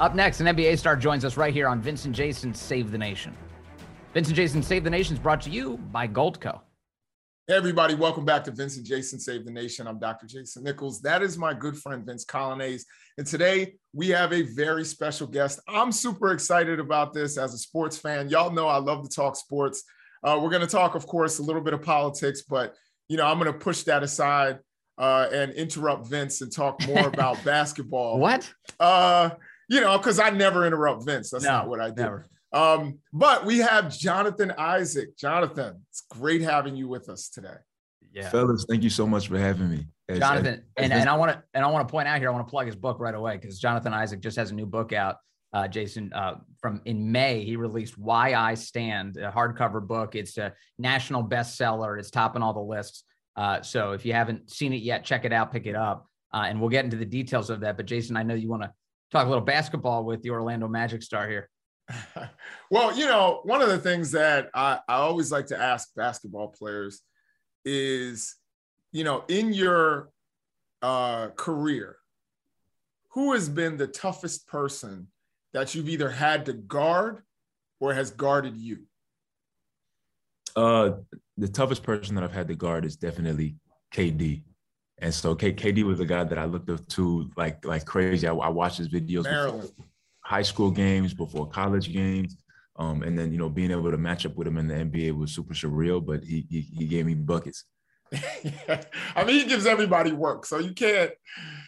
Up next, an NBA star joins us right here on Vincent Jason Save the Nation. Vincent Jason Save the Nation is brought to you by Goldco. Hey everybody, welcome back to Vincent Jason Save the Nation. I'm Dr. Jason Nichols. That is my good friend Vince Coglianese. And today we have a very special guest. I'm super excited about this as a sports fan. Y'all know I love to talk sports. Uh, we're going to talk, of course, a little bit of politics, but you know I'm going to push that aside uh, and interrupt Vince and talk more about basketball. What? Uh, you know, because I never interrupt Vince. That's No, not what I do. never. Um, but we have Jonathan Isaac. Jonathan, it's great having you with us today. Yeah. Fellas, thank you so much for having me. As- Jonathan, as- and, as- and I want to and I want to point out here, I want to plug his book right away because Jonathan Isaac just has a new book out. Uh, Jason, uh, from in May, he released "Why I Stand," a hardcover book. It's a national bestseller. It's topping all the lists. Uh, so if you haven't seen it yet, check it out, pick it up, uh, and we'll get into the details of that. But Jason, I know you want to talk a little basketball with the Orlando Magic star here. well, you know, one of the things that I, I always like to ask basketball players is, you know, in your uh, career, who has been the toughest person that you've either had to guard or has guarded you? uh, the toughest person that I've had to guard is definitely KD. And so K- KD was the guy that I looked up to like like crazy. I, I watched his videos Maryland. high school games, before college games. Um, and then you know being able to match up with him in the NBA was super surreal. But he he, he gave me buckets. I mean, he gives everybody work, so you can't,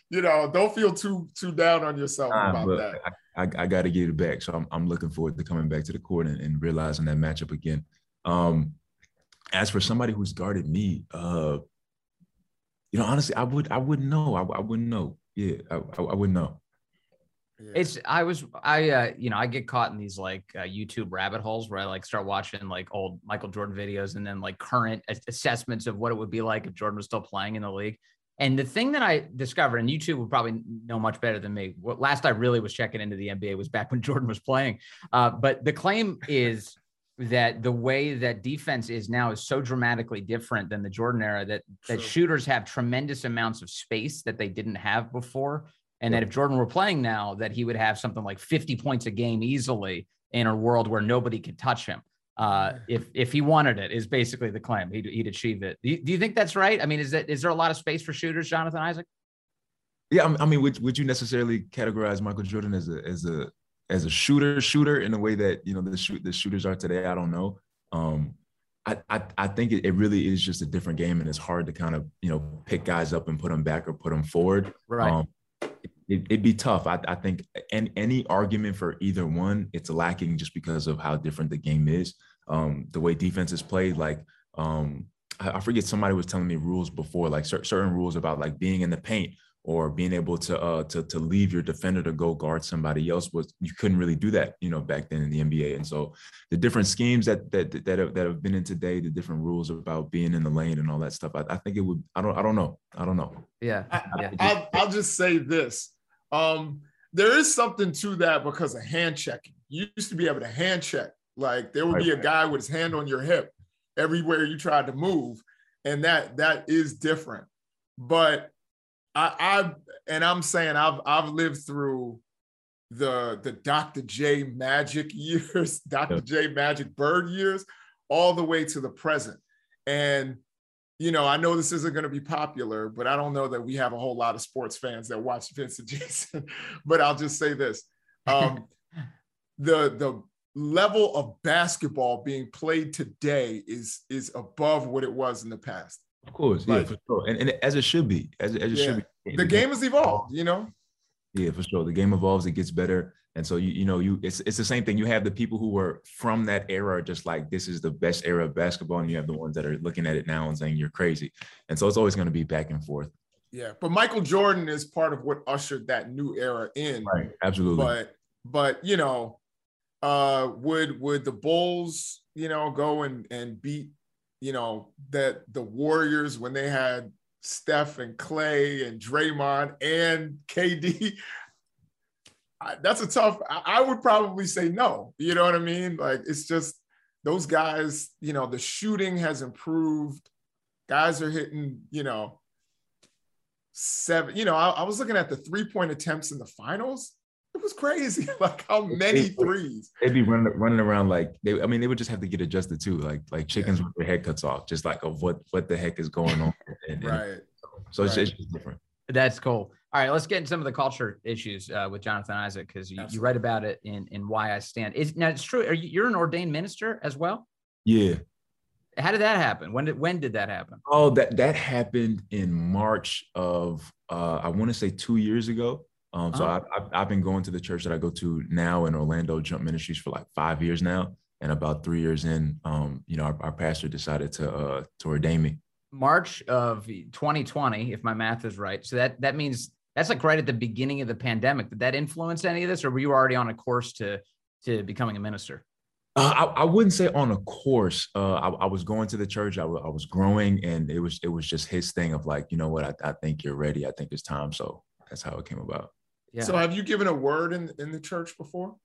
you know, don't feel too too down on yourself Nah, about that. I, I, I got to get it back. So I'm, I'm looking forward to coming back to the court and, and realizing that matchup again. Um, as for somebody who's guarded me, uh, you know, honestly, I would I wouldn't know. I, I wouldn't know. Yeah, I, I, I wouldn't know. Yeah. It's I was I uh you know I get caught in these like uh, YouTube rabbit holes where I like start watching like old Michael Jordan videos and then like current assessments of what it would be like if Jordan was still playing in the league. And the thing that I discovered, and YouTube would probably know much better than me. What last I really was checking into the NBA was back when Jordan was playing. Uh, but the claim is that the way that defense is now is so dramatically different than the Jordan era that that True. shooters have tremendous amounts of space that they didn't have before and that if Jordan were playing now, that he would have something like 50 points a game easily in a world where nobody could touch him. Uh, if if he wanted it, is basically the claim. He'd, he'd achieve it. Do you, do you think that's right? I mean, is that is there a lot of space for shooters, Jonathan Isaac? Yeah, I I mean, would would you necessarily categorize Michael Jordan as a as a as a shooter shooter in the way that you know the shoot the shooters are today? I don't know. Um, I I, I think it, it really is just a different game, and it's hard to kind of you know pick guys up and put them back or put them forward. Right. Um, it, it'd be tough. I, I think any, any argument for either one, it's lacking just because of how different the game is. Um, the way defense is played, like um, I, I forget somebody was telling me rules before, like cer- certain rules about like being in the paint or being able to uh to to leave your defender to go guard somebody else was you couldn't really do that, you know, back then in the NBA. And so the different schemes that that that have, that have been in today, the different rules about being in the lane and all that stuff. I, I think it would. I don't. I don't know. I don't know. Yeah. I, Yeah. I'll, I'll just say this. Um, there is something to that because of hand checking. You used to be able to hand check. Like there would be a guy with his hand on your hip everywhere you tried to move. And that that is different. But I, I and I'm saying I've I've lived through the the Dr. J Magic years, Dr. Yeah. J Magic Bird years, all the way to the present. And you know, I know this isn't going to be popular, but I don't know that we have a whole lot of sports fans that watch Vincent Jason. but I'll just say this: um, the the level of basketball being played today is is above what it was in the past. Of course, yeah, for sure, and, and as it should be, as, it- as it Yeah. should be. The game has evolved, you know. Yeah, for sure. The game evolves, it gets better. And so you, you know, you it's it's the same thing. You have the people who were from that era, just like this is the best era of basketball, and you have the ones that are looking at it now and saying you're crazy. And so it's always going to be back and forth. Yeah, but Michael Jordan is part of what ushered that new era in. Right. Absolutely. But but you know, uh, would would the Bulls, you know, go and and beat, you know, that the Warriors when they had Steph and Clay and Draymond and KD? I- That's a tough. I, I would probably say no. You know what I mean? Like it's just those guys. You know, the shooting has improved. Guys are hitting. You know, seven. You know, I, I was looking at the three point attempts in the finals. It was crazy. Like how many threes? They'd be running running around like they. I mean, they would just have to get adjusted too, like like chickens yeah. with their head cuts off, just like of what what the heck is going on. And, right. And so it's, right. it's just different. That's cool. All right, let's get into some of the culture issues uh, with Jonathan Isaac because you, you, write about it in in Why I Stand. Is now it's true. Are you, you're an ordained minister as well? Yeah. How did that happen? When did when did that happen? Oh, that that happened in March of uh, I want to say two years ago. Um, so uh-huh. I, I, I've been going to the church that I go to now in Orlando Jump Ministries for like five years now, and about three years in, um, you know, our, our pastor decided to uh, to ordain me. March of 2020, if my math is right. So that that means that's like right at the beginning of the pandemic. Did that influence any of this, or were you already on a course to to becoming a minister? Uh, I, I, wouldn't say on a course. Uh, I, I, was going to the church. I, w- I was growing, and it was it was just his thing of like, you know what? I, I think you're ready. I think it's time. So that's how it came about. Yeah. So have you given a word in in the church before?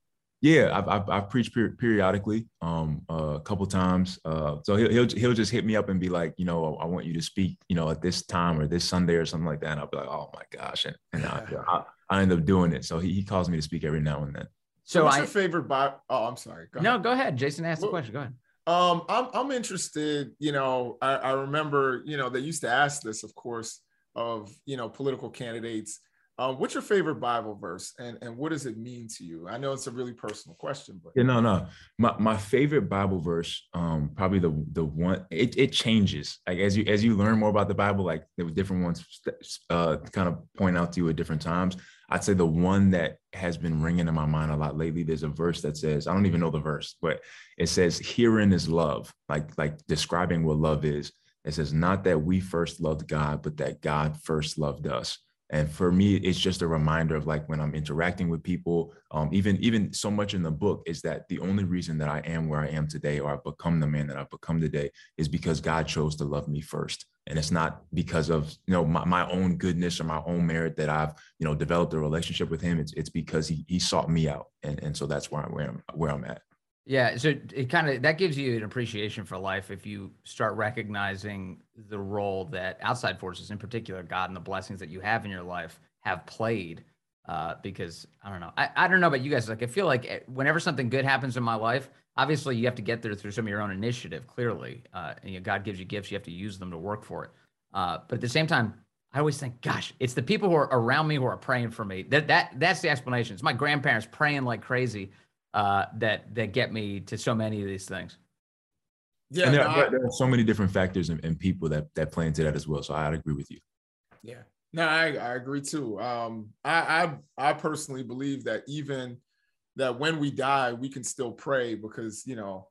Yeah, I've, I've, I've preached per- periodically, um, uh, a couple times. Uh, so he'll, he'll he'll just hit me up and be like, you know, I want you to speak, you know, at this time or this Sunday or something like that. And I'll be like, oh my gosh, and, and I, I, I, end up doing it. So he, he calls me to speak every now and then. So, so what's I, your favorite Bible? Oh, I'm sorry. Go no, go ahead. Jason asked well, the question. Go ahead. Um, I'm I'm interested. You know, I, I remember, you know, they used to ask this, of course, of you know political candidates um, what's your favorite Bible verse, and and what does it mean to you? I know it's a really personal question, but yeah, no, no. My my favorite Bible verse, um, probably the the one it, it changes like as you as you learn more about the Bible, like there were different ones, uh, kind of point out to you at different times. I'd say the one that has been ringing in my mind a lot lately. There's a verse that says, I don't even know the verse, but it says, "Herein is love," like like describing what love is. It says, "Not that we first loved God, but that God first loved us." And for me it's just a reminder of like when i'm interacting with people um, even even so much in the book is that the only reason that i am where i am today or i've become the man that i've become today is because god chose to love me first. And it's not because of you know my, my own goodness or my own merit that i've you know developed a relationship with him. It's, it's because he, he sought me out. And, and so that's where i'm where i'm where i'm at yeah, so it kind of that gives you an appreciation for life if you start recognizing the role that outside forces, in particular God and the blessings that you have in your life, have played. Uh, because I don't know, I, I don't know about you guys. Like I feel like eh, whenever something good happens in my life, obviously you have to get there through some of your own initiative. Clearly, uh, and you know, God gives you gifts, you have to use them to work for it. Uh, but at the same time, I always think, gosh, it's the people who are around me who are praying for me. That that that's the explanation. It's my grandparents praying like crazy uh, that that get me to so many of these things. Yeah, and there, no, I, there are so many different factors and, and, people that that play into that as well. So I'd agree with you. Yeah, no, I, I agree too. Um, I, I I personally believe that even that when we die, we can still pray because you know,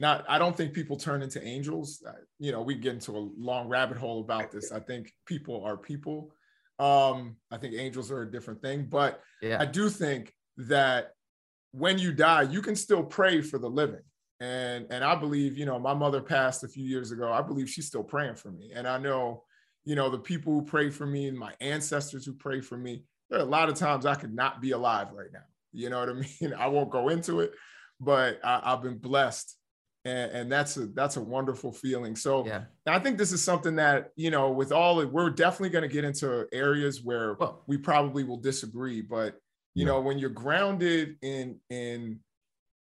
not I don't think people turn into angels. You know, we get into a long rabbit hole about this. I think people are people. Um, I think angels are a different thing, but yeah. I do think that when you die, you can still pray for the living. And and I believe, you know, my mother passed a few years ago. I believe she's still praying for me. And I know, you know, the people who pray for me and my ancestors who pray for me, there are a lot of times I could not be alive right now. You know what I mean? I won't go into it, but I, have been blessed. And, and, that's a that's a wonderful feeling. So yeah. I think this is something that, you know, with all we're definitely going to get into areas where well, we probably will disagree, but you know when you're grounded in in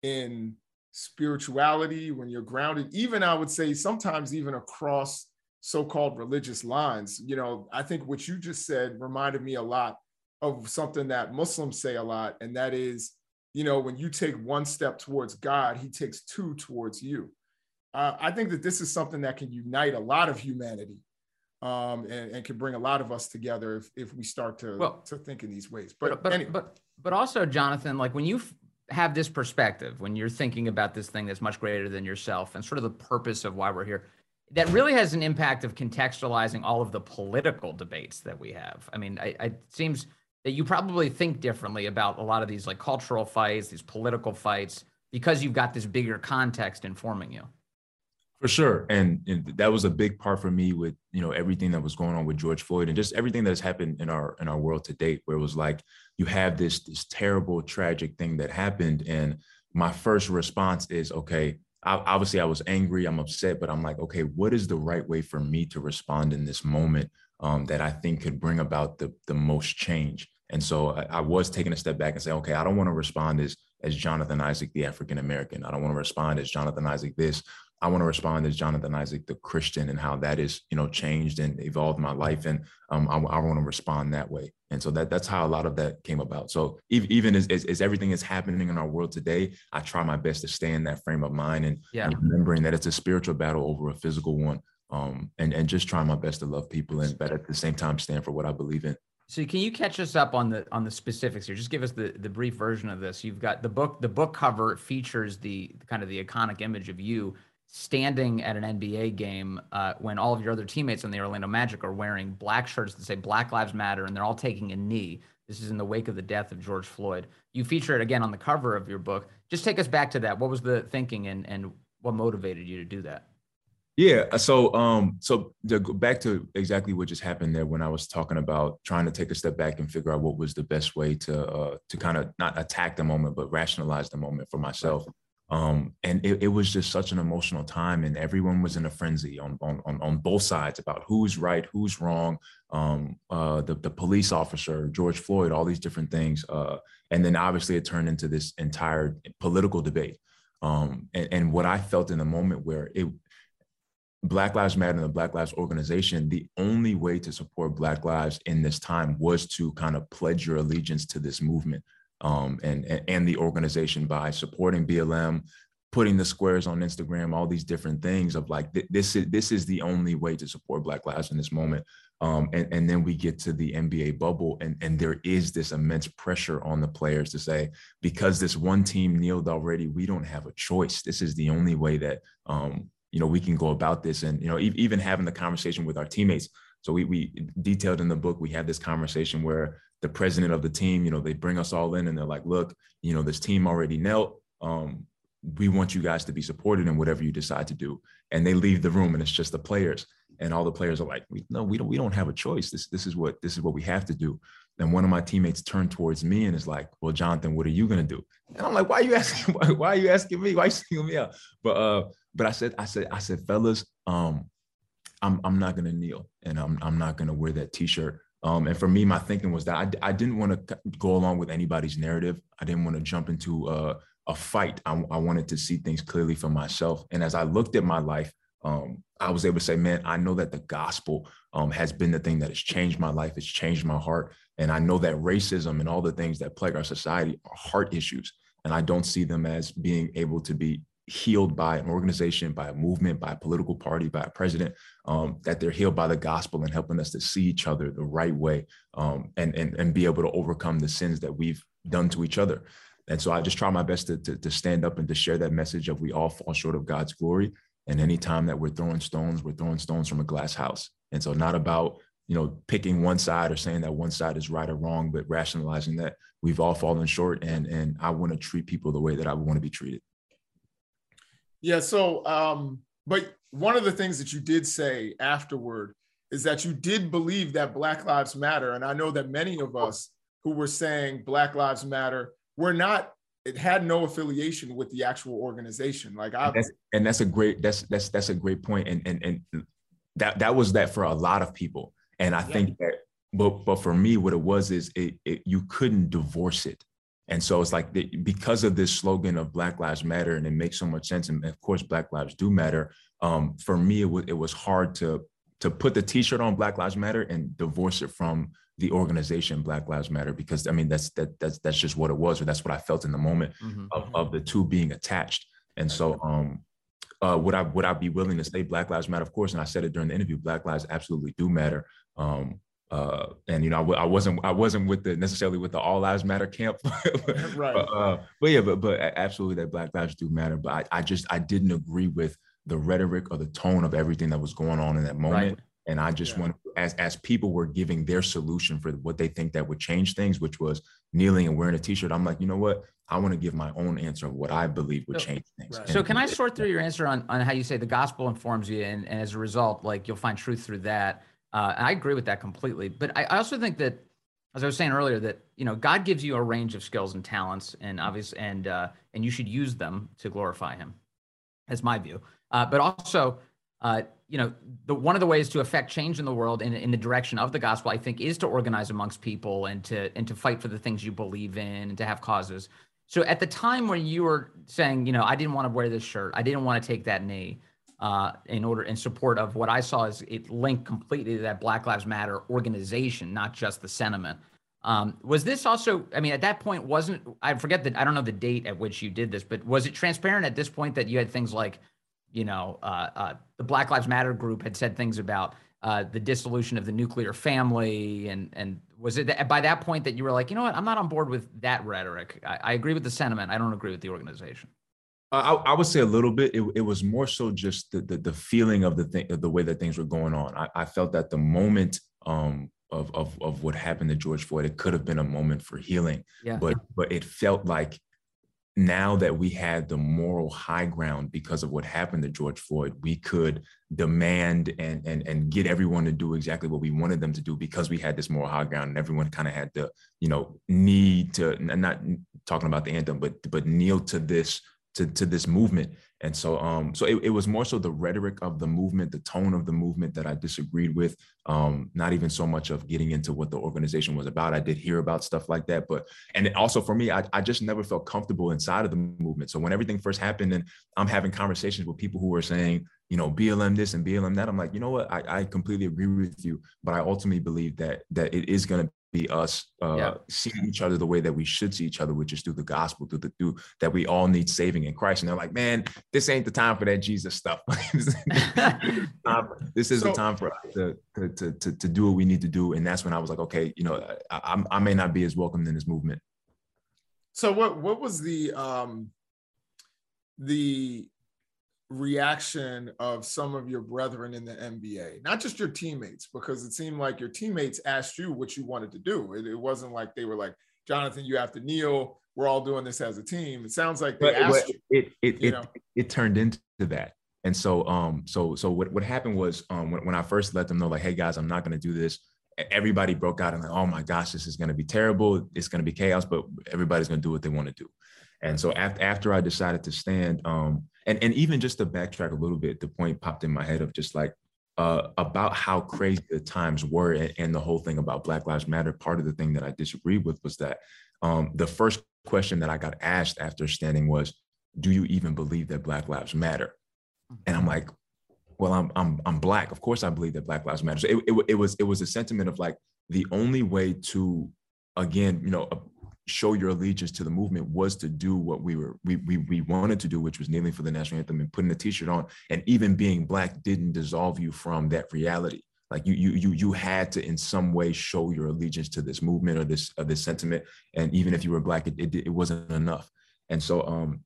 in spirituality when you're grounded even i would say sometimes even across so-called religious lines you know i think what you just said reminded me a lot of something that muslims say a lot and that is you know when you take one step towards god he takes two towards you. Uh, i think that this is something that can unite a lot of humanity um, and, and, can bring a lot of us together if, if we start to well, to think in these ways. But but anyway. but but also, Jonathan, like when you have this perspective, when you're thinking about this thing that's much greater than yourself, and sort of the purpose of why we're here, that really has an impact of contextualizing all of the political debates that we have. I mean, I, it seems that you probably think differently about a lot of these like cultural fights, these political fights, because you've got this bigger context informing you. For sure, and, and, that was a big part for me with you know everything that was going on with George Floyd and just everything that's happened in our in our world to date. Where it was like you have this this terrible, tragic thing that happened, and my first response is okay. I, obviously, I was angry, I'm upset, but I'm like, okay, what is the right way for me to respond in this moment um, that I think could bring about the the most change? And so I, I was taking a step back and saying, okay, I don't want to respond as as Jonathan Isaac, the African American. I don't want to respond as Jonathan Isaac this. I want to respond as Jonathan Isaac, the Christian, and how that is, you know, changed and evolved my life. And um, I, I want to respond that way. And so that that's how a lot of that came about. So even as, as, as, everything is happening in our world today, I try my best to stay in that frame of mind and, yeah. and remembering that it's a spiritual battle over a physical one. Um, and and just try my best to love people and but at the same time stand for what I believe in. So can you catch us up on the on the specifics here? Just give us the the brief version of this. You've got the book. The book cover features the kind of the iconic image of you standing at an NBA game uh, when all of your other teammates on the Orlando Magic are wearing black shirts that say Black Lives Matter and they're all taking a knee. This is in the wake of the death of George Floyd. You feature it again on the cover of your book. Just take us back to that. What was the thinking and, and what motivated you to do that? Yeah. Uh, so, um, so to go back to exactly what just happened there when I was talking about trying to take a step back and figure out what was the best way to uh, to kind of not attack the moment, but rationalize the moment for myself. Um, and it, it, was just such an emotional time, and everyone was in a frenzy on on on, both sides about who's right, who's wrong. Um, uh, the the police officer, George Floyd, all these different things, uh, and then obviously it turned into this entire political debate. Um, and, and what I felt in the moment where it Black Lives Matter and the Black Lives organization, the only way to support Black lives in this time was to kind of pledge your allegiance to this movement um, and, and the organization by supporting BLM, putting the squares on Instagram, all these different things of like this is this is the only way to support Black lives in this moment. Um, and, and then we get to the NBA bubble, and, and there is this immense pressure on the players to say, because this one team kneeled already, we don't have a choice. This is the only way that um, you know we can go about this and you know even having the conversation with our teammates so we, we detailed in the book we had this conversation where the president of the team you know they bring us all in and they're like look you know this team already knelt um, we want you guys to be supported in whatever you decide to do. And they leave the room and it's just the players. And all the players are like no we don't we don't have a choice. This this is what this is what we have to do. And one of my teammates turned towards me and is like well jonathan what are you going to do? And i'm like why are you asking why, why are you asking me? Why are you singling me out? But uh but I said, I said, I said, fellas, um, I'm I'm not gonna kneel and I'm I'm not gonna wear that t-shirt. Um, and for me, my thinking was that I, I didn't want to go along with anybody's narrative. I didn't want to jump into a, a fight. I, I wanted to see things clearly for myself. And as I looked at my life, um, I was able to say, man, I know that the gospel um, has been the thing that has changed my life. It's changed my heart. And I know that racism and all the things that plague our society are heart issues. And I don't see them as being able to be healed by an organization, by a movement, by a political party, by a president, um, that they're healed by the gospel and helping us to see each other the right way um, and, and, and be able to overcome the sins that we've done to each other. And so I just try my best to, to, to stand up and to share that message of we all fall short of God's glory. And anytime that we're throwing stones, we're throwing stones from a glass house. And so not about, you know, picking one side or saying that one side is right or wrong, but rationalizing that we've all fallen short and, and I want to treat people the way that I want to be treated. Yeah. So, um, but one of the things that you did say afterward is that you did believe that Black Lives Matter. And I know that many of us who were saying Black Lives Matter were not, it had no affiliation with the actual organization. Like I and that's, and that's a great, that's that's that's a great point. And and and that that was that for a lot of people. And I yeah. think that but but for me, what it was is it, it you couldn't divorce it and so it's like the, because of this slogan of Black Lives Matter, and it makes so much sense. And of course, Black Lives do matter. Um, for me, it, w- it was hard to to put the T-shirt on Black Lives Matter and divorce it from the organization Black Lives Matter because I mean that's that that's that's just what it was, or that's what I felt in the moment mm-hmm. of, of the two being attached. And so, um, uh, would I would I be willing to say Black Lives Matter? Of course, and I said it during the interview. Black lives absolutely do matter. Um, uh, and you know, I, I, wasn't I wasn't with the necessarily with the All Lives Matter camp, right? But, uh, but, yeah, but but absolutely that Black lives do matter. But I, I just I didn't agree with the rhetoric or the tone of everything that was going on in that moment. Right. And I just yeah. want as as people were giving their solution for what they think that would change things, which was kneeling and wearing a t-shirt. I'm like, you know what? I want to give my own answer of what I believe would so, change things. Right. So can I sort through your answer on, on how you say the gospel informs you and, and as a result, like you'll find truth through that. Uh, I agree with that completely. But I, I also think that, as I was saying earlier, that you know God gives you a range of skills and talents, and obvious, and uh, and you should use them to glorify Him. That's my view. Uh, but also, uh, you know, the one of the ways to affect change in the world in, in the direction of the gospel, I think, is to organize amongst people and to and to fight for the things you believe in and to have causes. So at the time when you were saying, you know, I didn't want to wear this shirt, I didn't want to take that knee, uh, in order in support of what I saw is it linked completely to that Black Lives Matter organization, not just the sentiment. Um, was this also? I mean, at that point, wasn't I forget that I don't know the date at which you did this, but was it transparent at this point that you had things like you know, uh, uh, the Black Lives Matter group had said things about uh, the dissolution of the nuclear family, and and was it that, by that point that you were like, you know what, I'm not on board with that rhetoric. I, I agree with the sentiment. I don't agree with the organization. I, I, would say a little bit. It, it was more so just the, the, the feeling of the thing, the way that things were going on. I, I felt that the moment um, of, of of what happened to George Floyd, it could have been a moment for healing. Yeah. But but it felt like now that we had the moral high ground because of what happened to George Floyd, we could demand and and and get everyone to do exactly what we wanted them to do because we had this moral high ground and everyone kind of had the you know need to not talking about the anthem but but kneel to this to, to this movement. And so, um, so it, it, was more so the rhetoric of the movement, the tone of the movement that I disagreed with. Um, not even so much of getting into what the organization was about. I did hear about stuff like that, but and also for me, I, I just never felt comfortable inside of the movement. So when everything first happened, and I'm having conversations with people who are saying, you know, BLM this and BLM that, I'm like, you know what, I, I completely agree with you, but I ultimately believe that that it is going to us uh, yeah. seeing each other the way that we should see each other, which is through the gospel, through the through that we all need saving in Christ. And they're like, man, this ain't the time for that Jesus stuff. this is so, the time for us to, to, to, to, do what we need to do. And that's when I was like, okay, you know, I, I may not be as welcomed in this movement. So what what was the um the reaction of some of your brethren in the NBA, not just your teammates, because it seemed like your teammates asked you what you wanted to do. It, it wasn't like they were like, Jonathan, you have to kneel. We're all doing this as a team. It sounds like they but, asked but you. It it it, it, it turned into that. And so um so so what, what happened was um when, when I first let them know, like, hey guys, I'm not gonna do this. Everybody broke out and like, oh my gosh, this is gonna be terrible. It's gonna be chaos, but everybody's gonna do what they want to do. And so after after I decided to stand, um, and and even just to backtrack a little bit, the point popped in my head of just like uh, about how crazy the times were and, and, the whole thing about Black Lives Matter. Part of the thing that I disagreed with was that um, the first question that I got asked after standing was, "Do you even believe that Black Lives Matter?" And I'm like, "Well, I'm I'm I'm black. Of course, I believe that Black Lives Matter." So it, it, it was it was a sentiment of like the only way to again, you know, show your allegiance to the movement was to do what we were we, we we wanted to do which was kneeling for the national anthem and putting the t-shirt on. And even being black didn't dissolve you from that reality. Like you you you you had to in some way show your allegiance to this movement or this or this sentiment. And even if you were black it, it, it wasn't enough. And so um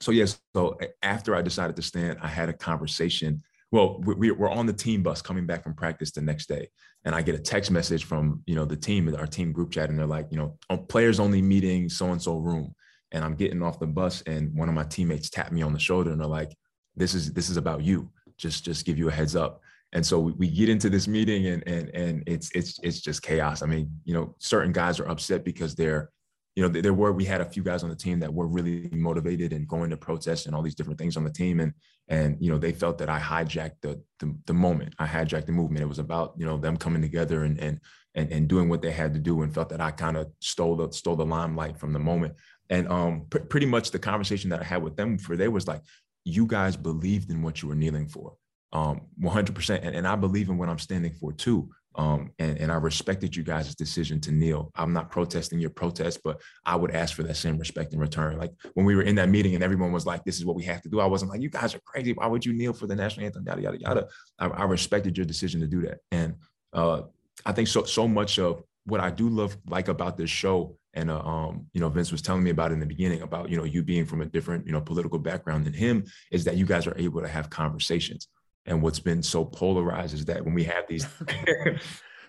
so yes so after i decided to stand i had a conversation. Well we, we're on the team bus coming back from practice the next day and i get a text message from you know the team our team group chat and they're like you know oh, players only meeting so and so room. And i'm getting off the bus and one of my teammates tapped me on the shoulder and they're like this is this is about you. Just just give you a heads up. And so we, we get into this meeting and and and it's it's it's just chaos. I mean you know certain guys are upset because they're you know, there were we had a few guys on the team that were really motivated and going to protest and all these different things on the team, and and you know they felt that I hijacked the the, the moment, I hijacked the movement. It was about you know them coming together and and and, and doing what they had to do, and felt that I kind of stole the stole the limelight from the moment. And um, pr- pretty much the conversation that I had with them for they was like, you guys believed in what you were kneeling for, um, 100%, and, and I believe in what I'm standing for too. Um, and, and I respected you guys' decision to kneel. I'm not protesting your protest, but I would ask for that same respect in return. Like when we were in that meeting and everyone was like, this is what we have to do. I wasn't like, you guys are crazy. Why would you kneel for the national anthem? Yada, yada, yada. I, I respected your decision to do that. And uh, I think so, so much of what I do love like about this show and uh, um, you know Vince was telling me about in the beginning about you know you being from a different you know political background than him is that you guys are able to have conversations and what's been so polarized is that when we have these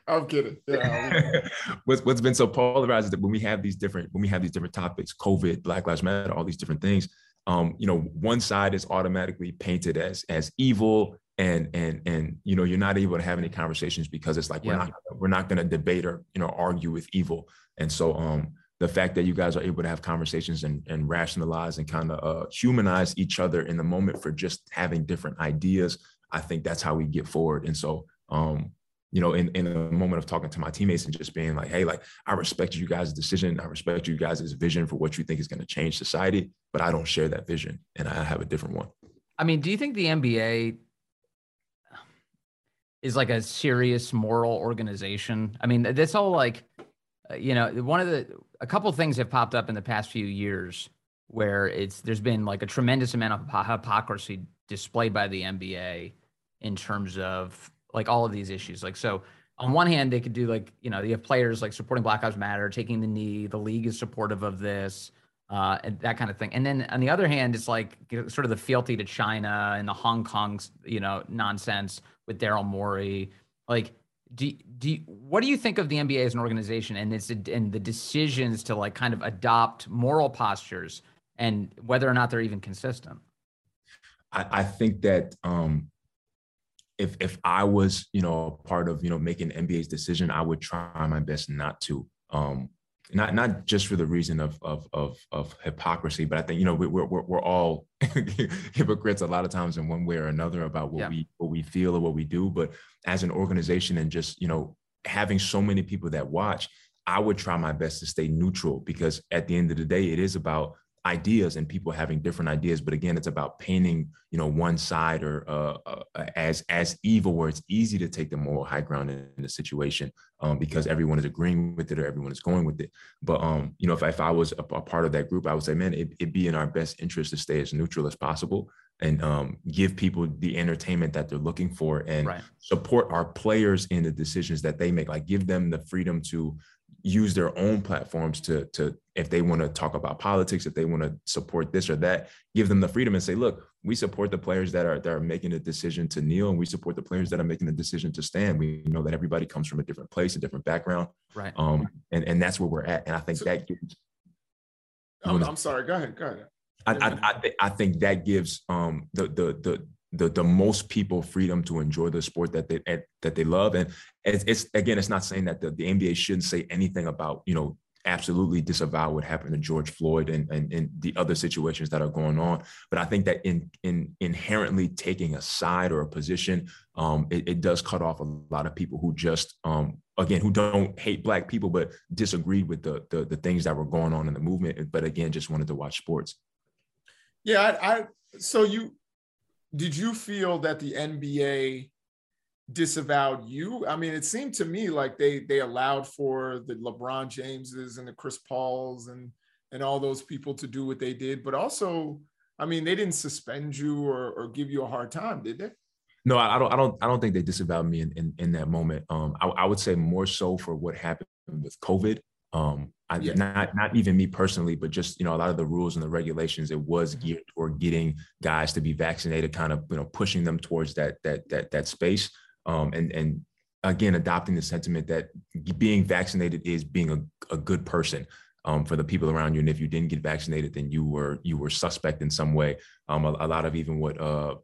I'm kidding. Yeah. what's what's been so polarized is that when we have these different when we have these different topics, COVID, Black Lives Matter, all these different things, um, you know, one side is automatically painted as as evil and and and you know you're not able to have any conversations because it's like yeah. we're not we're not going to debate or you know argue with evil and so um the fact that you guys are able to have conversations and, and rationalize and kind of uh, humanize each other in the moment for just having different ideas I think that's how we get forward. And so, um, you know, in, in a moment of talking to my teammates and just being like, hey, like, I respect you guys' decision. I respect you guys' vision for what you think is going to change society, but I don't share that vision and I have a different one. I mean, do you think the NBA is like a serious moral organization? I mean, that's all like, uh, you know, one of the, a couple things have popped up in the past few years where it's, there's been like a tremendous amount of hypocrisy displayed by the NBA in terms of like all of these issues. Like, so on one hand, they could do like, you know, you have players like supporting Black Lives Matter, taking the knee. The league is supportive of this, uh, and that kind of thing. And then on the other hand, it's like sort of the fealty to China and the Hong Kong, you know, nonsense with Daryl Morey. Like, do, do what do you think of the NBA as an organization and its and the decisions to like kind of adopt moral postures and whether or not they're even consistent? I, I think that um, if if I was, you know, part of, you know, making NBA's decision, I would try my best not to. Um, not not just for the reason of of of, of hypocrisy, but I think you know we're we're we're all hypocrites a lot of times in one way or another about what yeah. we what we feel or what we do. But as an organization and just you know having so many people that watch, I would try my best to stay neutral because at the end of the day, it is about ideas and people having different ideas but again it's about painting you know one side or uh, uh, as as evil where it's easy to take the moral high ground in, in the situation um, because everyone is agreeing with it or everyone is going with it. But um you know if, if i was a, a part of that group i would say man it, it'd be in our best interest to stay as neutral as possible and um, give people the entertainment that they're looking for and right. support our players in the decisions that they make. Like give them the freedom to use their own platforms to to if they want to talk about politics if they want to support this or that give them the freedom and say look we support the players that are that are making a decision to kneel and we support the players that are making a decision to stand. We know that everybody comes from a different place a different background. Right. Um and and that's where we're at and i think so, that gives I'm, I'm sorry go ahead go ahead. I, I, I, th- I think that gives um the the the the the most people freedom to enjoy the sport that they that they love and it's, it's again it's not saying that the, the NBA shouldn't say anything about you know absolutely disavow what happened to George Floyd and, and, and the other situations that are going on. But I think that in in inherently taking a side or a position, um, it, it, does cut off a lot of people who just um, again who don't hate black people but disagreed with the, the, the things that were going on in the movement. But again, just wanted to watch sports. Yeah, I, I so you did you feel that the NBA disavowed you? I mean, it seemed to me like they they allowed for the LeBron Jameses and the Chris Pauls and and all those people to do what they did, but also, I mean, they didn't suspend you or, or give you a hard time, did they? No, I don't. I don't. I don't think they disavowed me in in, in that moment. Um, I, I would say more so for what happened with COVID. Um, I, yeah. not not even me personally, but just you know a lot of the rules and the regulations. It was mm-hmm. geared toward getting guys to be vaccinated, kind of you know pushing them towards that that that that space. Um, and and again, adopting the sentiment that being vaccinated is being a, a good person. Um, for the people around you, and if you didn't get vaccinated, then you were you were suspect in some way. Um, a, a lot of even what uh,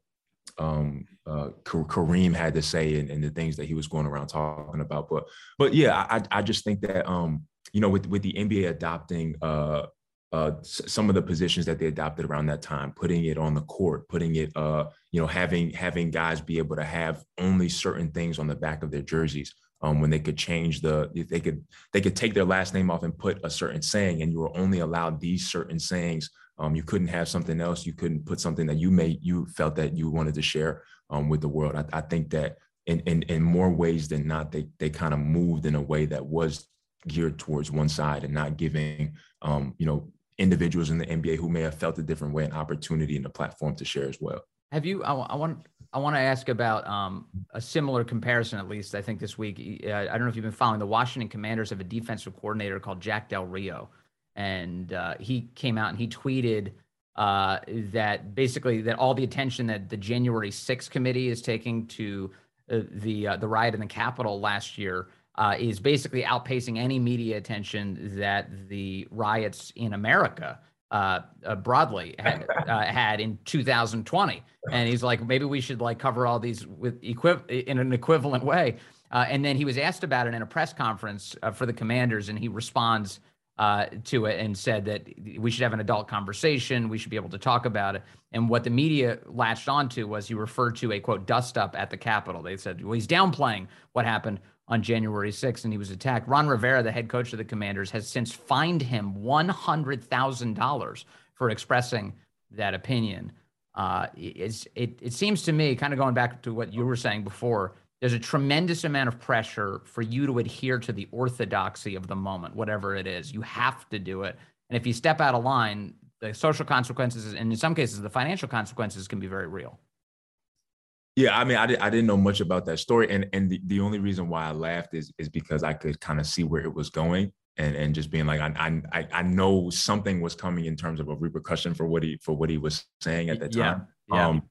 um, uh, Kareem had to say and, and, the things that he was going around talking about. But but yeah, I I just think that um, you know, with with the NBA adopting uh, uh, some of the positions that they adopted around that time, putting it on the court, putting it, uh, you know, having having guys be able to have only certain things on the back of their jerseys. Um, when they could change the, they could they could take their last name off and put a certain saying, and you were only allowed these certain sayings. Um, you couldn't have something else. You couldn't put something that you made you felt that you wanted to share um, with the world. I, I think that in, in in more ways than not, they they kind of moved in a way that was geared towards one side and not giving, um, you know, individuals in the NBA who may have felt a different way an opportunity and a platform to share as well. Have you? I, I want. I want to ask about um, a similar comparison, at least I think this week. Uh, I don't know if you've been following. The Washington Commanders have a defensive coordinator called Jack Del Rio, and uh, he came out and he tweeted uh, that basically that all the attention that the January 6th committee is taking to uh, the uh, the riot in the Capitol last year uh, is basically outpacing any media attention that the riots in America uh, uh, broadly had, uh, had, in 2020. And he's like, maybe we should like cover all these with equi- in an equivalent way. Uh, and then he was asked about it in a press conference uh, for the commanders, and he responds uh, to it and said that we should have an adult conversation. We should be able to talk about it. And what the media latched onto was he referred to a quote dust up at the Capitol. They said, well, he's downplaying what happened on January 6th and he was attacked. Ron Rivera, the head coach of the Commanders, has since fined him $100,000 for expressing that opinion. Uh, it, it seems to me, kind of going back to what you were saying before, there's a tremendous amount of pressure for you to adhere to the orthodoxy of the moment, whatever it is. You have to do it. And if you step out of line, the social consequences and in some cases the financial consequences can be very real. Yeah, I mean, I, did, I didn't know much about that story, and and the, the only reason why I laughed is is because I could kind of see where it was going, and and just being like, I I I know something was coming in terms of a repercussion for what he for what he was saying at that time. Yeah. yeah. Um,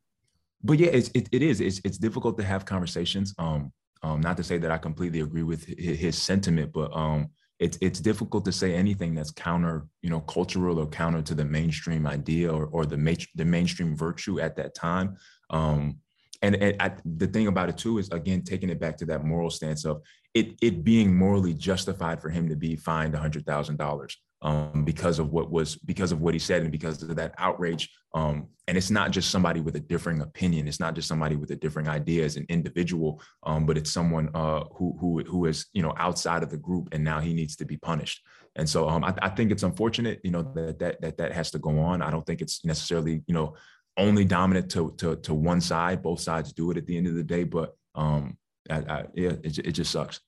but yeah, it's, it, it is. It's, it's difficult to have conversations. Um, um, not to say that I completely agree with his, his sentiment, but um, it's it's difficult to say anything that's counter, you know, cultural or counter to the mainstream idea or, or the ma- the mainstream virtue at that time. Um, and, and I, the thing about it too is again taking it back to that moral stance of it it being morally justified for him to be fined hundred thousand dollars um, because of what was because of what he said and because of that outrage. Um, and it's not just somebody with a differing opinion. It's not just somebody with a differing idea as an individual, um, but it's someone uh, who who who is you know outside of the group and now he needs to be punished. And so um, I, I, think it's unfortunate, you know, that that that that has to go on. I don't think it's necessarily you know only dominant to to to one side. Both sides do it at the end of the day, but um, I, I, yeah, it, it just sucks.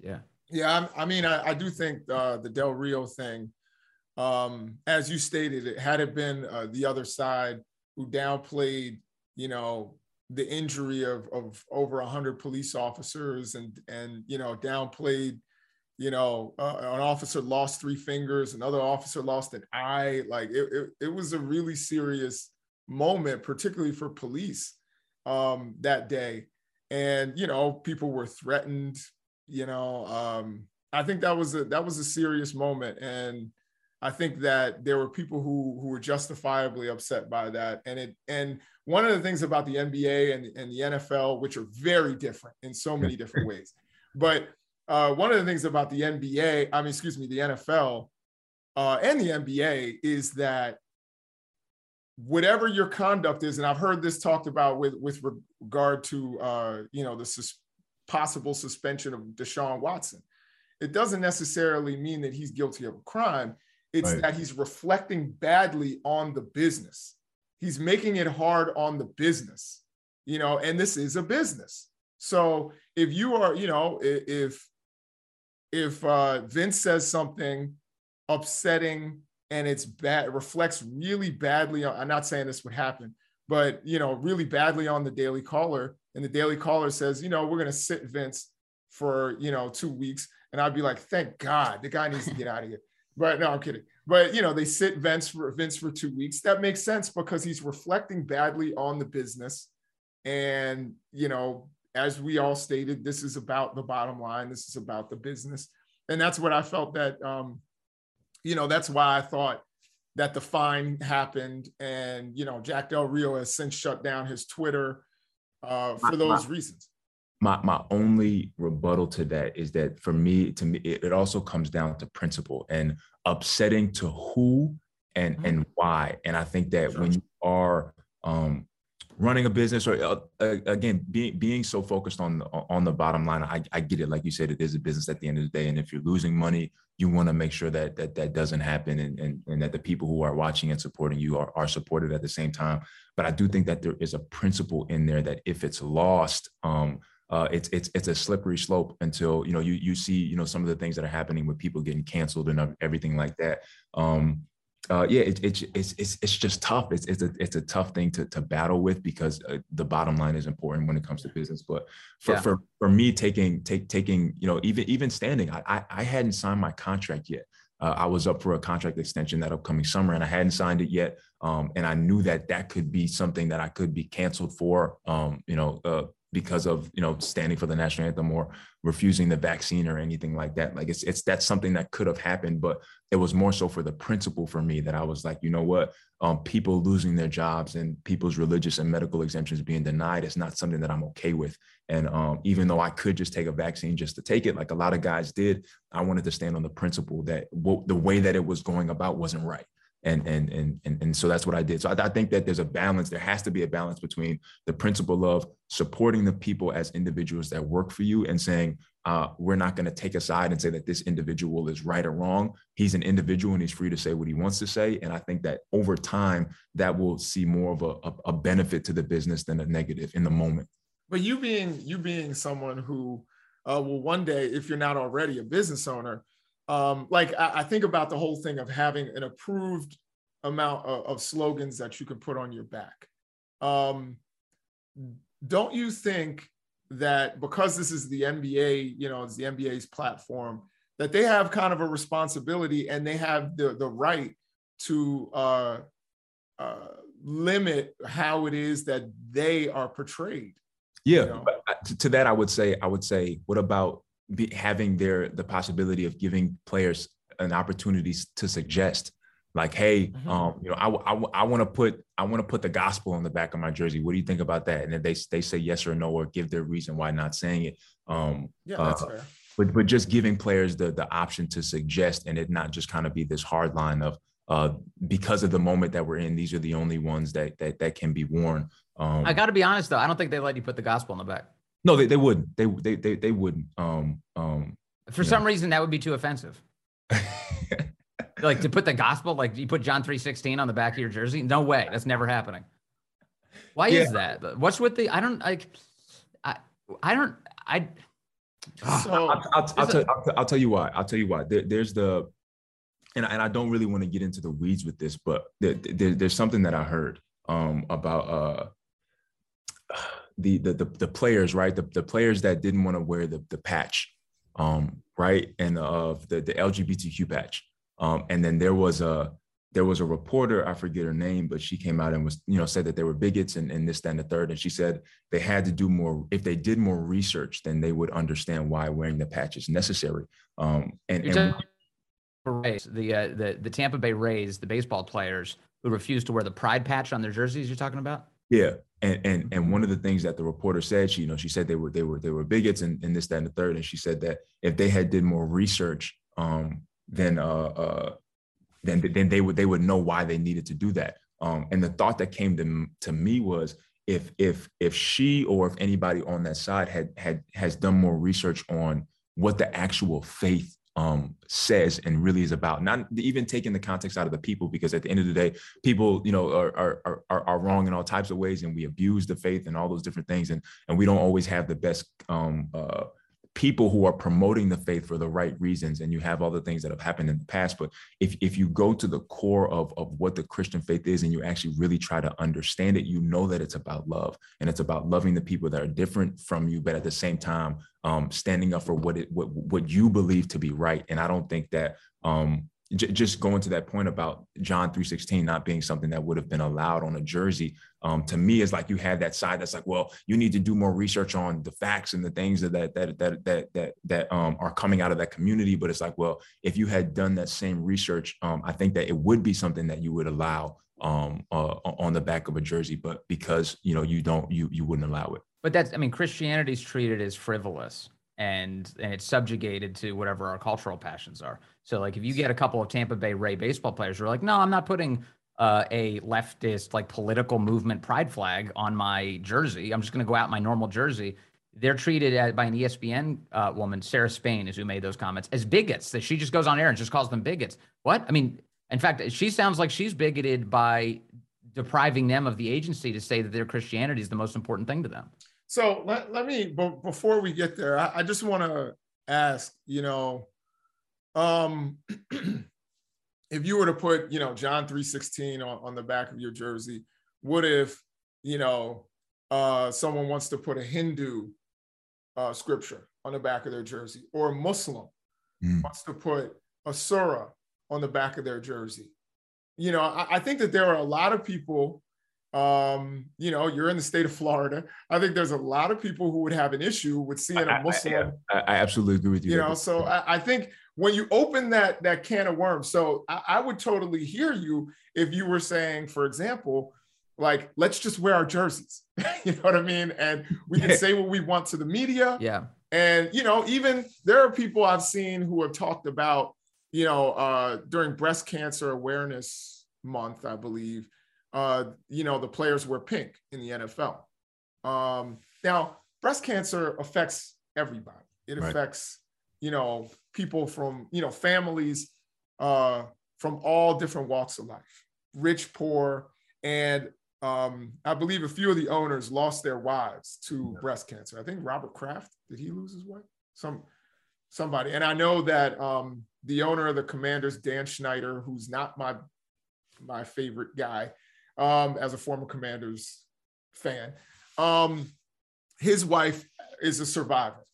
Yeah. Yeah, I, I mean, I, I, do think uh, the Del Rio thing um, as you stated, it had it been uh, the other side who downplayed, you know, the injury of, of over 100 police officers and and you know downplayed you know uh, an officer lost three fingers another officer lost an eye like it, it, it was a really serious moment particularly for police um, that day. And you know people were threatened you know um, i think that was a that was a serious moment. And I think that there were people who who were justifiably upset by that. And it and one of the things about the NBA and, and the NFL, which are very different in so many different ways, but uh, one of the things about the NBA, I mean, excuse me, the NFL uh, and the NBA is that whatever your conduct is, and I've heard this talked about with with regard to uh, you know the sus- possible suspension of Deshaun Watson. It doesn't necessarily mean that he's guilty of a crime it's right. that he's reflecting badly on the business. He's making it hard on the business, you know, and this is a business. So if you are, you know, if if uh, Vince says something upsetting and it's bad, it reflects really badly on, I'm not saying this would happen, but you know, really badly on the Daily Caller, and the Daily Caller says, you know, we're gonna sit Vince for you know two weeks, and I'd be like, thank God, the guy needs to get out of here. But no, I'm kidding. But you know, they sit Vince for Vince for two weeks. That makes sense because he's reflecting badly on the business. And you know, as we all stated, this is about the bottom line. This is about the business. And that's what I felt that um, you know, that's why I thought that the fine happened. And you know, Jack Del Rio has since shut down his Twitter uh, for those reasons my my only rebuttal to that is that for me to me it, it also comes down to principle and upsetting to who and mm-hmm. and why and i think that sure. when you are um, running a business or uh, again being being so focused on on the bottom line I, I get it. Like you said it is a business at the end of the day. And if you're losing money you want to make sure that that that doesn't happen and, and and that the people who are watching and supporting you are, are supported at the same time. But i do think that there is a principle in there that if it's lost um uh, it's it's it's a slippery slope until you know you you see you know some of the things that are happening with people getting canceled and everything like that. Um, uh, yeah, it, it, it's it's it's just tough. It's it's a it's a tough thing to to battle with because uh, the bottom line is important when it comes to business. But for yeah. for for me taking take taking you know even even standing, I I, I hadn't signed my contract yet. Uh, I was up for a contract extension that upcoming summer, and I hadn't signed it yet. Um, and I knew that that could be something that I could be canceled for. Um, you know, uh, because of you know standing for the national anthem or refusing the vaccine or anything like that. Like it's it's that's something that could have happened, but it was more so for the principle for me that I was like, you know what, um, people losing their jobs and people's religious and medical exemptions being denied is not something that I'm okay with. And um, even though I could just take a vaccine just to take it, like a lot of guys did, I wanted to stand on the principle that w- the way that it was going about wasn't right and and and and, and so that's what I did. So I, I, think that there's a balance. There has to be a balance between the principle of supporting the people as individuals that work for you and saying uh, we're not going to take a side and say that this individual is right or wrong. He's an individual and he's free to say what he wants to say. And I think that over time that will see more of a, a, benefit to the business than a negative in the moment. But you being you being someone who uh, will one day, if you're not already a business owner, um, like I, I, think about the whole thing of having an approved amount of, of slogans that you can put on your back. Um, don't you think that because this is the NBA, you know, it's the NBA's platform, that they have kind of a responsibility and they have the, the right to uh, uh, limit how it is that they are portrayed. Yeah, you know? to that I would say, I would say, what about be, having their the possibility of giving players an opportunity to suggest like hey mm-hmm. um you know i i, I want to put i want to put the gospel on the back of my jersey. What do you think about that? And then they they say yes or no or give their reason why not saying it. Um yeah that's uh, fair. but but just giving players the the option to suggest and it not just kind of be this hard line of uh because of the moment that we're in these are the only ones that that that can be worn. Um i got to be honest though i don't think they let you put the gospel on the back no, they, they wouldn't. They, they they they wouldn't. Um um. For some know. reason, that would be too offensive. like to put the gospel, like you put John three sixteen on the back of your jersey. No way, that's never happening. Why yeah. is that? What's with the? I don't like. I I don't. I. So, I'll, I'll, I'll, tell, I'll, I'll, tell you why. I'll tell you why. There, there's the, and and I don't really want to get into the weeds with this, but there, there, there's something that I heard um about uh the the the, the players, right? The, the players that didn't want to wear the the patch, um, right, and of the the LGBTQ patch, um, and then there was a there was a reporter, I forget her name, but she came out and was, you know, said that they were bigots and, and this, that, and the third. And she said they had to do more, if they did more research, then they would understand why wearing the patch is necessary. Um, and, and Rays, the, uh, the the Tampa Bay Rays, the baseball players who refused to wear the pride patch on their jerseys. You're talking about? Yeah, and and and one of the things that the reporter said, she you know she said they were they were they were bigots and, and this that and the third, and she said that if they had did more research, um, then uh, uh, then then they would they would know why they needed to do that. Um, and the thought that came to to me was if if if she or if anybody on that side had had has done more research on what the actual faith um, says and really is about. Not even taking the context out of the people, because at the end of the day, people, you know, are are are, are wrong in all types of ways, and we abuse the faith and all those different things, and and we don't always have the best um, uh, people who are promoting the faith for the right reasons and you have all the things that have happened in the past but if, if you go to the core of, of what the christian faith is and you actually really try to understand it you know that it's about love and it's about loving the people that are different from you but at the same time um, standing up for what it what, what you believe to be right. And i don't think that um, j- just going to that point about John 3:16 not being something that would have been allowed on a jersey, um, to me is like you had that side that's like, well, you need to do more research on the facts and the things that that that that that that, that um, are coming out of that community. But it's like, well, if you had done that same research, um, I think that it would be something that you would allow um, uh, on the back of a jersey. But because you know you don't, you you wouldn't allow it. But that's, I mean, Christianity's treated as frivolous and and it's subjugated to whatever our cultural passions are. So like if you get a couple of Tampa Bay Ray baseball players who are like, no, I'm not putting uh, a leftist like political movement pride flag on my jersey. I'm just going to go out my normal jersey. They're treated as, by an ESPN uh, woman, Sarah Spain, is who made those comments, as bigots. That she just goes on air and just calls them bigots. What? I mean, in fact, she sounds like she's bigoted by depriving them of the agency to say that their Christianity is the most important thing to them. So let, let me, before we get there, I, I just want to ask, you know, um, if you were to put, you know, John 3.16 on, on the back of your jersey, what if, you know, uh, someone wants to put a Hindu uh, scripture on the back of their jersey or a Muslim mm. wants to put a surah on the back of their jersey? You know, I, I think that there are a lot of people Um, you know, you're in the state of Florida. I think there's a lot of people who would have an issue with seeing a Muslim. I, I, I absolutely agree with you. You know, so I, I, think when you open that that can of worms, so I, would totally hear you if you were saying, for example, like let's just wear our jerseys. you know what I mean? And we can say what we want to the media. Yeah. And you know, even there are people I've seen who have talked about, you know, uh, during breast cancer awareness month, I believe uh, you know, the players wear pink in the NFL. Um, now, breast cancer affects everybody. It right. affects, you know, people from, you know, families uh, from all different walks of life, rich, poor, and um, I believe a few of the owners lost their wives to yeah. breast cancer. I think Robert Kraft did he lose his wife? Some somebody, and I know that um, the owner of the Commanders, Dan Snyder, who's not my my favorite guy, um, as a former Commanders fan. Um, his wife is a survivor.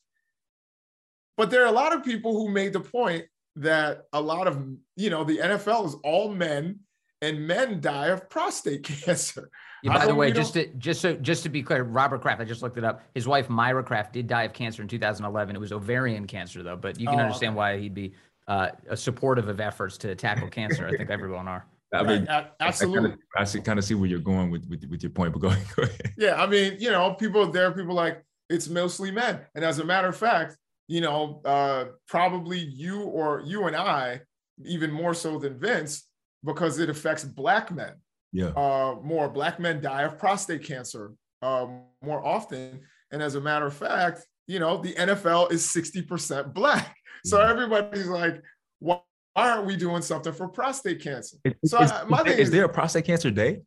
But there are a lot of people who made the point that a lot of, you know, the NFL is all men and men die of prostate cancer. Yeah, by the way, just to just so just to be clear, Robert Kraft, I just looked it up. His wife Myra Kraft did die of cancer in 2011. It was ovarian cancer though, but you can oh, understand okay. why he'd be uh, supportive of efforts to tackle cancer. I think everyone are. I mean, absolutely. I, kind of, kind of see where you're going with, with, with your point, but go ahead, go ahead. Yeah, I mean, you know, people there, are people like it's mostly men, and as a matter of fact, you know, uh, probably you or you and I, even more so than Vince, because it affects black men. Yeah. Uh, more black men die of prostate cancer um, more often, and as a matter of fact, you know, the NFL is 60% black. So everybody's like, why, why aren't we doing something for prostate cancer? So is, I, my thing is, is there a prostate cancer day?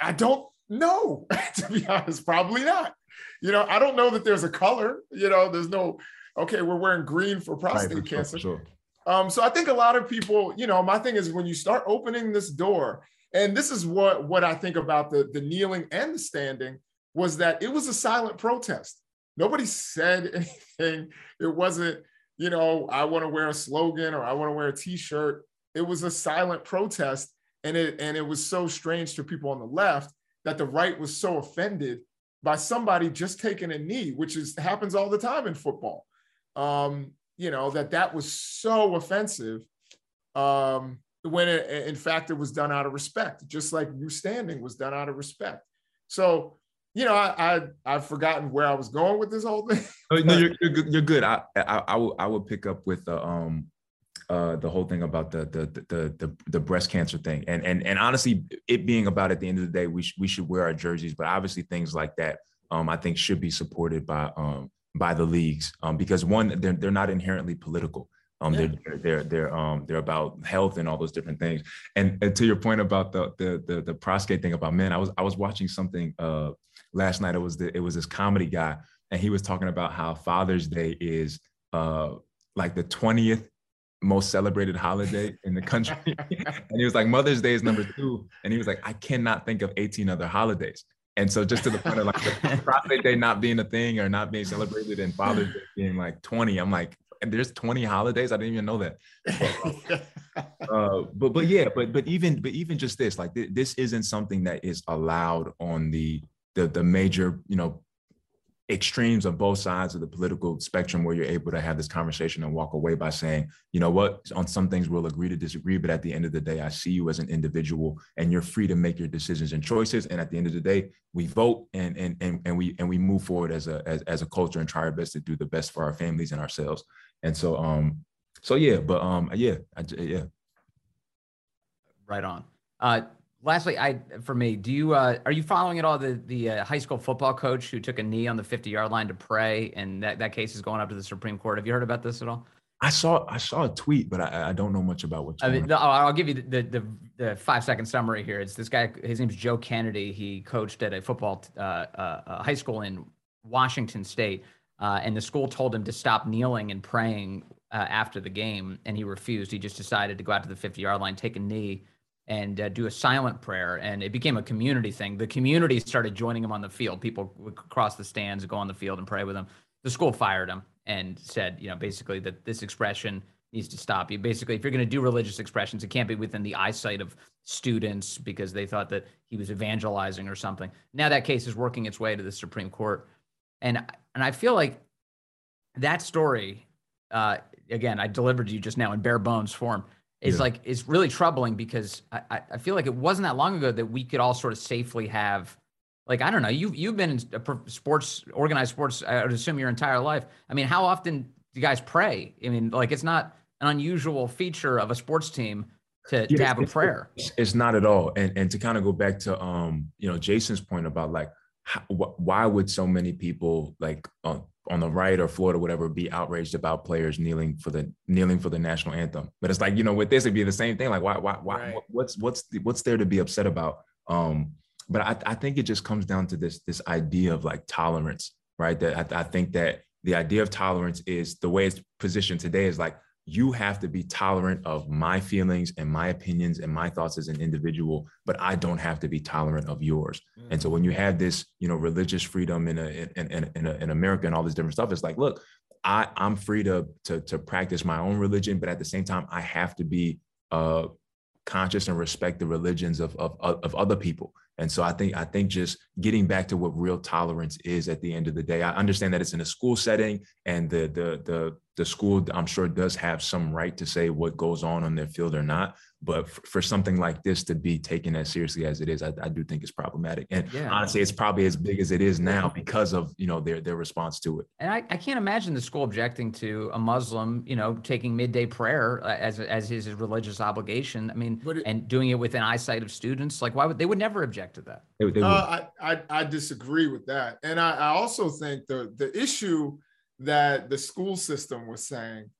I don't know, to be honest, probably not. You know, I don't know that there's a color. You know, there's no okay, we're wearing green for prostate right, cancer. Sure. Um, so I think a lot of people, you know, my thing is when you start opening this door, and this is what what I think about the the kneeling and the standing was that it was a silent protest. Nobody said anything. It wasn't you know, I want to wear a slogan or I want to wear a t-shirt. It was a silent protest. And it and it was so strange to people on the left that the right was so offended by somebody just taking a knee, which is happens all the time in football. Um, you know, that that was so offensive. Um, when it, in fact it was done out of respect, just like you standing was done out of respect. So you know, I, I I've forgotten where I was going with this whole thing. no, you're, you're good. You're good. I, I I will I will pick up with the um uh the whole thing about the the the the the breast cancer thing and and and honestly it being about at the end of the day we sh- we should wear our jerseys but obviously things like that um I think should be supported by um by the leagues um because one they're they're not inherently political. Um, yeah. they're they're they're um they're about health and all those different things. And, and to your point about the, the the the prostate thing about men, I was I was watching something uh last night it was the, it was this comedy guy and he was talking about how Father's Day is uh like the 20th most celebrated holiday in the country. and he was like, Mother's Day is number two. And he was like, I cannot think of 18 other holidays. And so just to the point of like the day not being a thing or not being celebrated and Father's Day being like 20, I'm like, and there's 20 holidays. I didn't even know that. uh, but but yeah, but but even but even just this, like th- this isn't something that is allowed on the the the major you know extremes of both sides of the political spectrum where you're able to have this conversation and walk away by saying, you know what, on some things we'll agree to disagree, but at the end of the day, I see you as an individual and you're free to make your decisions and choices. And at the end of the day, we vote and and and, and we and we move forward as a as, as a culture and try our best to do the best for our families and ourselves. And so um so yeah, but um yeah, I, yeah. Right on. Uh lastly, I for me, do you uh, are you following at all the the uh, high school football coach who took a knee on the 50 yard line to pray, and that that case is going up to the Supreme Court? Have you heard about this at all? I saw I saw a tweet, but I, I don't know much about what. I mean, I'll give you the, the, the five second summary here. It's this guy. His name's Joe Kennedy. He coached at a football uh, uh, high school in Washington State, uh, and the school told him to stop kneeling and praying uh, after the game, and he refused. He just decided to go out to the 50 yard line, take a knee, and uh, do a silent prayer. And it became a community thing. The community started joining him on the field. People would cross the stands, go on the field, and pray with him. The school fired him and said, you know, basically that this expression needs to stop. You basically, if you're going to do religious expressions, it can't be within the eyesight of students because they thought that he was evangelizing or something. Now that case is working its way to the Supreme Court, and and I feel like that story, uh, again, I delivered to you just now in bare bones form, is yeah. like is really troubling because I I feel like it wasn't that long ago that we could all sort of safely have. Like I don't know, you you've been in sports, organized sports. I would assume your entire life. I mean, how often do you guys pray? I mean, like it's not an unusual feature of a sports team to, to have a prayer. It's, it's, not at all. And and to kind of go back to um, you know, Jason's point about like how, wh- why would so many people like uh, on the right or Florida, whatever, be outraged about players kneeling for the kneeling for the national anthem? But it's like you know, with this, it'd be the same thing. Like, why, why, why? Right. What's what's the, what's there to be upset about? Um, but I, I think it just comes down to this this idea of like tolerance, right? That I, I think that the idea of tolerance is the way it's positioned today is like you have to be tolerant of my feelings and my opinions and my thoughts as an individual but i don't have to be tolerant of yours mm. and so when you have this you know religious freedom in a in, in, in, a, in america and all this different stuff it's like look i i'm free to, to to practice my own religion but at the same time i have to be uh conscious and respect the religions of, of, of other people and so I think I think just getting back to what real tolerance is at the end of the day. I understand that it's in a school setting, and the the the the school I'm sure does have some right to say what goes on on their field or not. But for, for something like this to be taken as seriously as it is, I, I do think it's problematic. And yeah. honestly, it's probably as big as it is now because of you know their their response to it. And I, I can't imagine the school objecting to a Muslim, you know, taking midday prayer uh, as as his religious obligation. I mean, it, and doing it within eyesight of students. Like, why would they would never object to that? They, they uh, I, I I disagree with that, and I, I also think the the issue that the school system was saying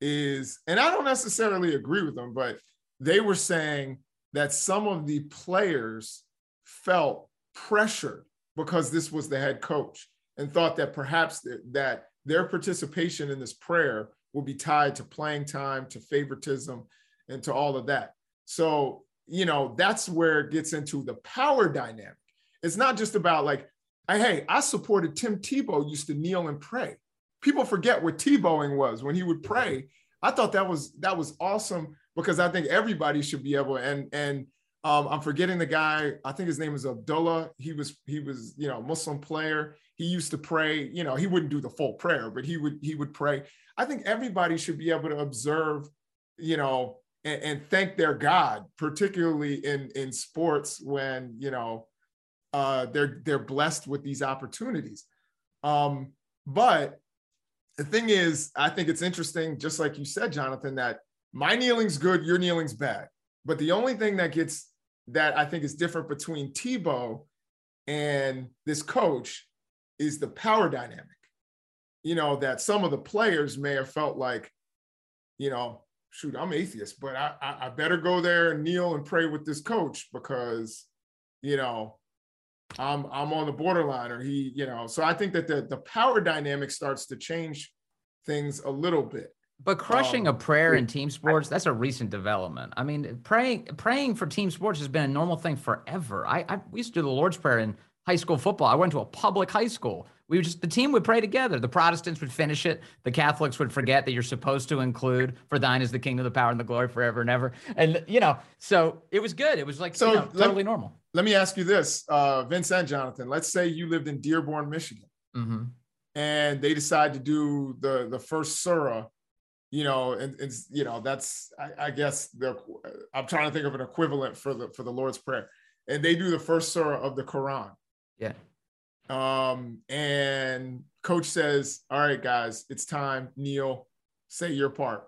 is, and I don't necessarily agree with them, but they were saying that some of the players felt pressured because this was the head coach and thought that perhaps th- that their participation in this prayer will be tied to playing time, to favoritism, and to all of that. So, you know, that's where it gets into the power dynamic. It's not just about like, hey, I supported Tim Tebow used to kneel and pray. People forget what Tebowing was when he would pray. I thought that was that was awesome because I think everybody should be able and and um, I'm forgetting the guy. I think his name is Abdullah. He was he was you know Muslim player. He used to pray. You know he wouldn't do the full prayer, but he would he would pray. I think everybody should be able to observe, you know, and, and thank their God, particularly in in sports when you know uh, they're they're blessed with these opportunities. Um, but the thing is, I think it's interesting, just like you said, Jonathan, that my kneeling's good, your kneeling's bad. But the only thing that gets that I think is different between Tebow and this coach is the power dynamic. You know, that some of the players may have felt like, you know, shoot, I'm atheist, but I, I, I better go there and kneel and pray with this coach because, you know, I'm I'm on the borderline or he, you know. So I think that the the power dynamic starts to change things a little bit. But crushing um, a prayer in team sports, that's a recent development. I mean, praying praying for team sports has been a normal thing forever. I, I we used to do the Lord's Prayer in high school football. I went to a public high school. We would just the team would pray together. The Protestants would finish it. The Catholics would forget that you're supposed to include "For thine is the kingdom, the power, and the glory forever and ever." And you know, so it was good. It was like so you know, totally let, normal. Let me ask you this, uh, Vince and Jonathan. Let's say you lived in Dearborn, Michigan, mm-hmm. and they decide to do the the first surah you know, and it's you know that's I, I guess the I'm trying to think of an equivalent for the for the Lord's Prayer, and they do the first surah of the Quran. Yeah. Um, and coach says, "All right, guys, it's time. Kneel, say your part."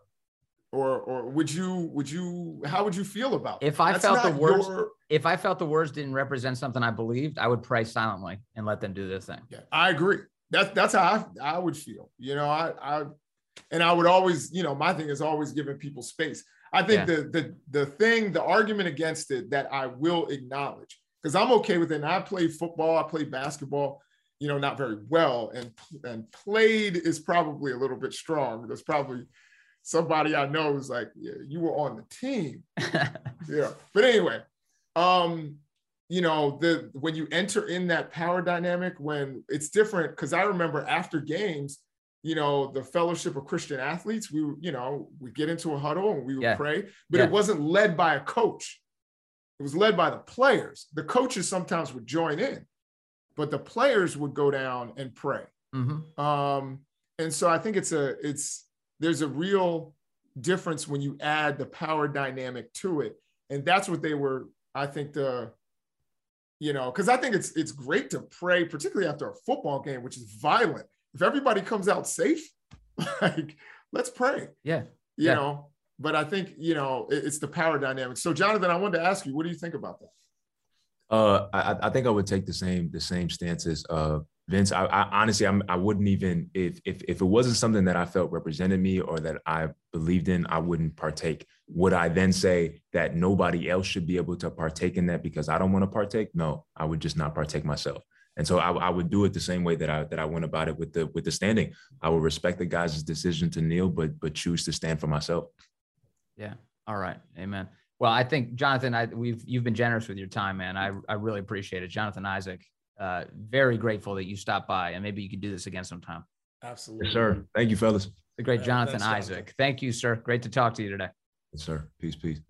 Or, or would you would you how would you feel about if I felt the words your... if I felt the words didn't represent something I believed I would pray silently and let them do their thing. Yeah, I agree. That's that's how I, I would feel. You know, I I and I would always, you know, my thing is always giving people space. I think yeah. the the the thing, the argument against it that I will acknowledge, because I'm okay with it. And I play football, I play basketball, you know, not very well, and and played is probably a little bit strong. There's probably somebody I know is like, yeah, you were on the team. yeah. But anyway, um, you know, the when you enter in that power dynamic, when it's different, because I remember after games you know, the Fellowship of Christian Athletes. We, you know, we get into a huddle and we would Yeah. pray, but Yeah. it wasn't led by a coach. It was led by the players. The coaches sometimes would join in, but the players would go down and pray. Mhm. Um, and so I think it's a it's there's a real difference when you add the power dynamic to it, and that's what they were. I think the you know because I think it's it's great to pray, particularly after a football game, which is violent. If everybody comes out safe, like let's pray. Yeah. You Yeah. know, but I think you know it- it's the power dynamic. So Jonathan, I wanted to ask you, what do you think about that? Uh, I, I think I would take the same the same stances. Uh, Vince, I, I honestly, I'm, I wouldn't even if if if it wasn't something that I felt represented me or that I believed in, I wouldn't partake. Would I then say that nobody else should be able to partake in that because I don't want to partake? No, I would just not partake myself. And so I, I would do it the same way that I that I went about it with the with the standing. I would respect the guys' decision to kneel, but but choose to stand for myself. Yeah. All right. Amen. Well, I think Jonathan, I we've you've been generous with your time, man. I I really appreciate it. Jonathan Isaac, uh, very grateful that you stopped by, and maybe you could do this again sometime. Absolutely, Yes, sir. Thank you, fellas. The great Yeah, Jonathan thanks, Jonathan. Isaac. Thank you, sir. Great to talk to you today. Yes, sir. Peace, peace.